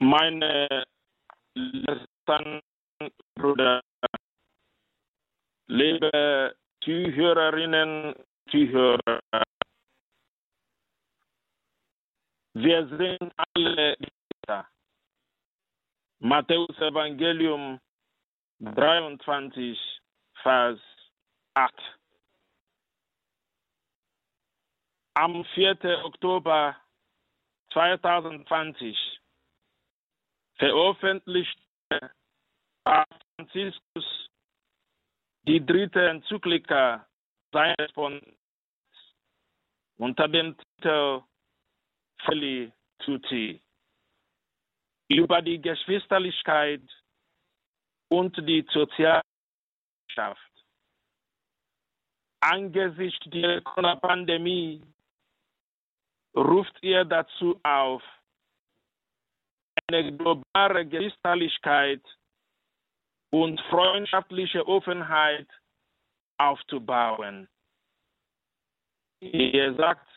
meine letzten Brüder, liebe Zuhörerinnen, Zuhörer, wir sind alle Geschwister. Matthäus Evangelium 23, Vers 8. Am 4. Oktober 2020 veröffentlichte Franziskus die dritte Enzyklika seines von unter dem Titel Feli Tutti über die Geschwisterlichkeit und die Sozialschaft. Angesichts der Corona-Pandemie ruft ihr dazu auf, eine globale Geschwisterlichkeit und freundschaftliche Offenheit aufzubauen. Ihr sagt,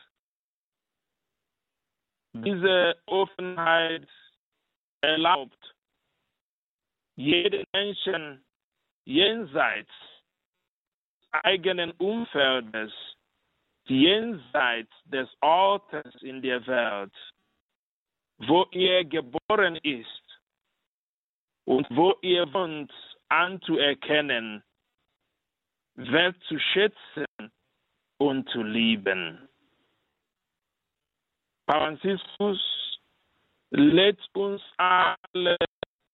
diese Offenheit erlaubt jeden Menschen jenseits eigenen Umfeldes, jenseits des Ortes in der Welt, wo er geboren ist und wo ihr wohnt, anzuerkennen, wertzuschätzen und zu lieben. Franziskus lädt uns alle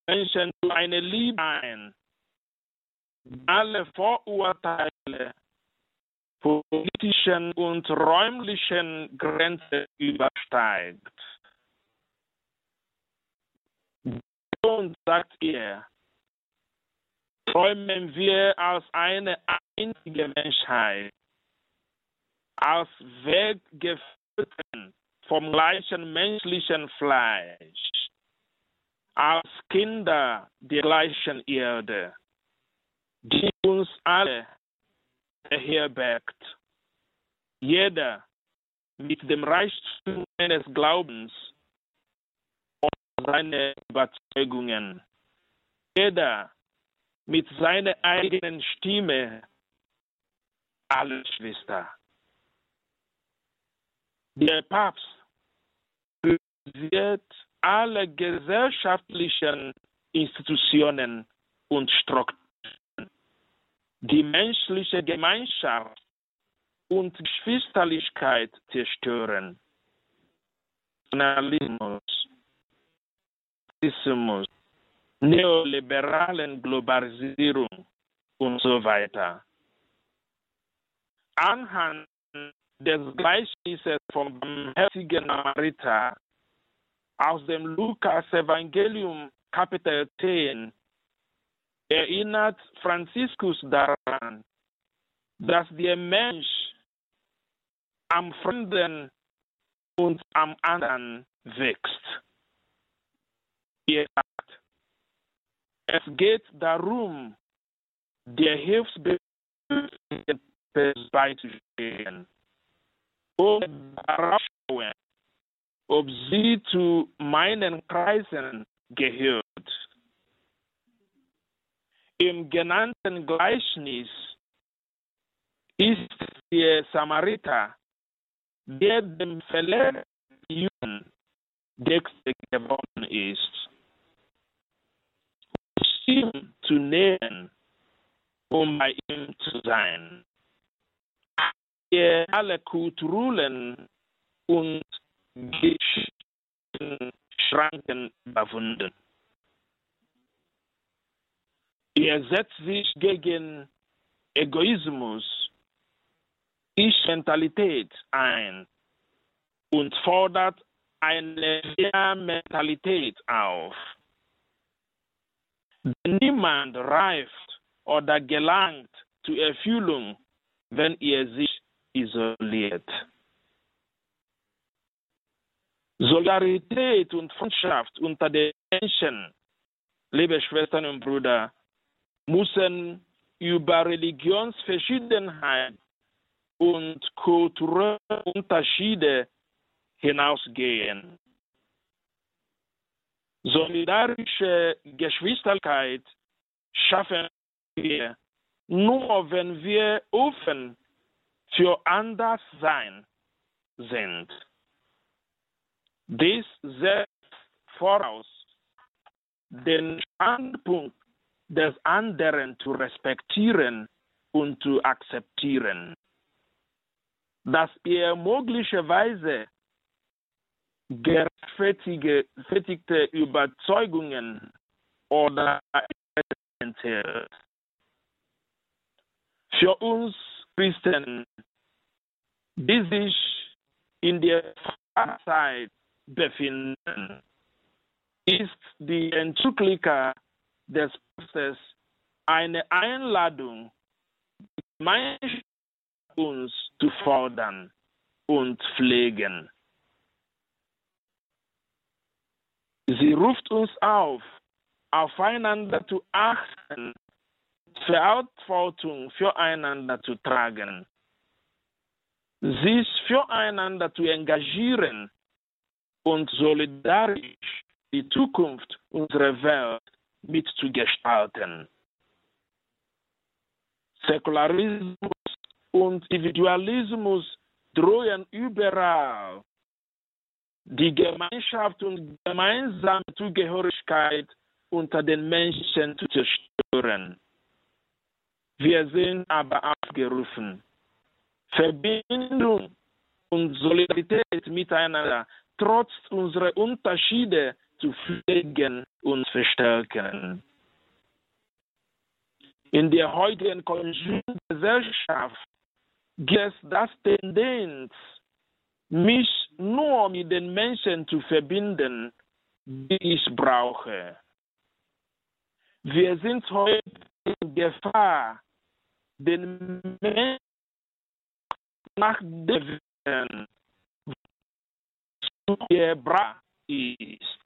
Menschen zu einer Liebe ein, alle Vorurteile politischen und räumlichen Grenzen übersteigt. Und sagt er, träumen wir als eine einzige Menschheit, als weggeführten vom gleichen menschlichen Fleisch, als Kinder der gleichen Erde, die uns alle beherbergt. Jeder mit dem Reichtum eines Glaubens seine Überzeugungen. Jeder mit seiner eigenen Stimme. Alle Schwester. Der Papst wird alle gesellschaftlichen Institutionen und Strukturen die menschliche Gemeinschaft und Geschwisterlichkeit zerstören. Nationalismus, Rassismus, neoliberalen Globalisierung und so weiter. Anhand des Gleichnisses vom barmherzigen Samariter aus dem Lukas-Evangelium Kapitel 10 erinnert Franziskus daran, dass der Mensch am Fremden und am anderen wächst. Er sagt, es geht darum, der Hilfsbedürftigen beizustehen und darauf schauen, ob sie zu meinen Kreisen gehört. Im genannten Gleichnis ist der Samariter, der dem verletzten Jungen Dexter geworden ist, ihm zu nähern, um bei ihm zu sein. Er alle kulturellen und Schranken überwunden. Er setzt sich gegen Egoismus, Ich-Mentalität ein und fordert eine Wir-Mentalität auf. Niemand reift oder gelangt zur Erfüllung, wenn er sich isoliert. Solidarität und Freundschaft unter den Menschen, liebe Schwestern und Brüder, müssen über Religionsverschiedenheit und kulturelle Unterschiede hinausgehen. Solidarische Geschwisterlichkeit schaffen wir nur, wenn wir offen für Anderssein sind. Dies setzt voraus, den Standpunkt des anderen zu respektieren und zu akzeptieren. Dass er möglicherweise gerechtfertigte Überzeugungen oder enthält. Für uns Christen, die sich in der Zeit befinden, ist die Enzyklika des Papstes eine Einladung, uns zu fordern und pflegen. Sie ruft uns auf, aufeinander zu achten, Verantwortung füreinander zu tragen, sich füreinander zu engagieren und solidarisch die Zukunft unserer Welt mitzugestalten. Säkularismus und Individualismus drohen überall. Die Gemeinschaft und gemeinsame Zugehörigkeit unter den Menschen zu zerstören. Wir sind aber aufgerufen, Verbindung und Solidarität miteinander trotz unserer Unterschiede zu pflegen und verstärken. In der heutigen Konsumgesellschaft gibt es das Tendenz, mich nur mit den Menschen zu verbinden, die ich brauche. Wir sind heute in Gefahr, den Menschen nach dem gebracht ist.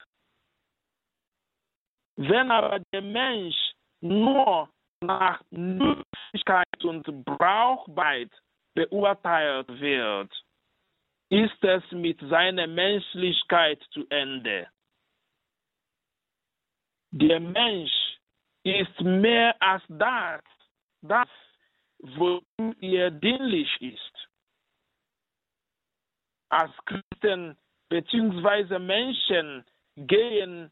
Wenn aber der Mensch nur nach Nützlichkeit und Brauchbarkeit beurteilt wird, ist es mit seiner Menschlichkeit zu Ende. Der Mensch ist mehr als das, das wozu er dienlich ist. Als Christen bzw. Menschen gehen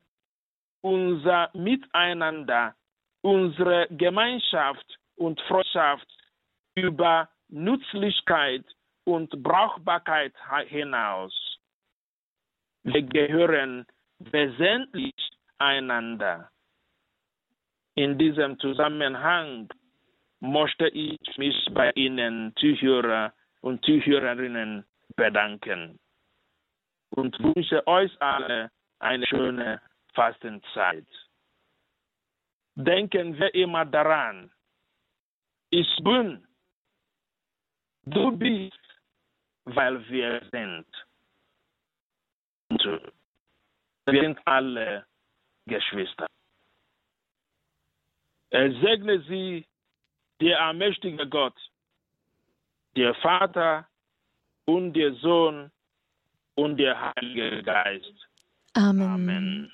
unser Miteinander, unsere Gemeinschaft und Freundschaft über Nützlichkeit und Brauchbarkeit hinaus. Wir gehören wesentlich einander. In diesem Zusammenhang möchte ich mich bei Ihnen Zuhörer und Zuhörerinnen bedanken und wünsche euch alle eine schöne Fastenzeit. Denken wir immer daran, ich bin, du bist, weil wir sind. Und wir sind alle Geschwister. Er segne sie, der allmächtige Gott, der Vater und der Sohn und der Heilige Geist. Amen. Amen.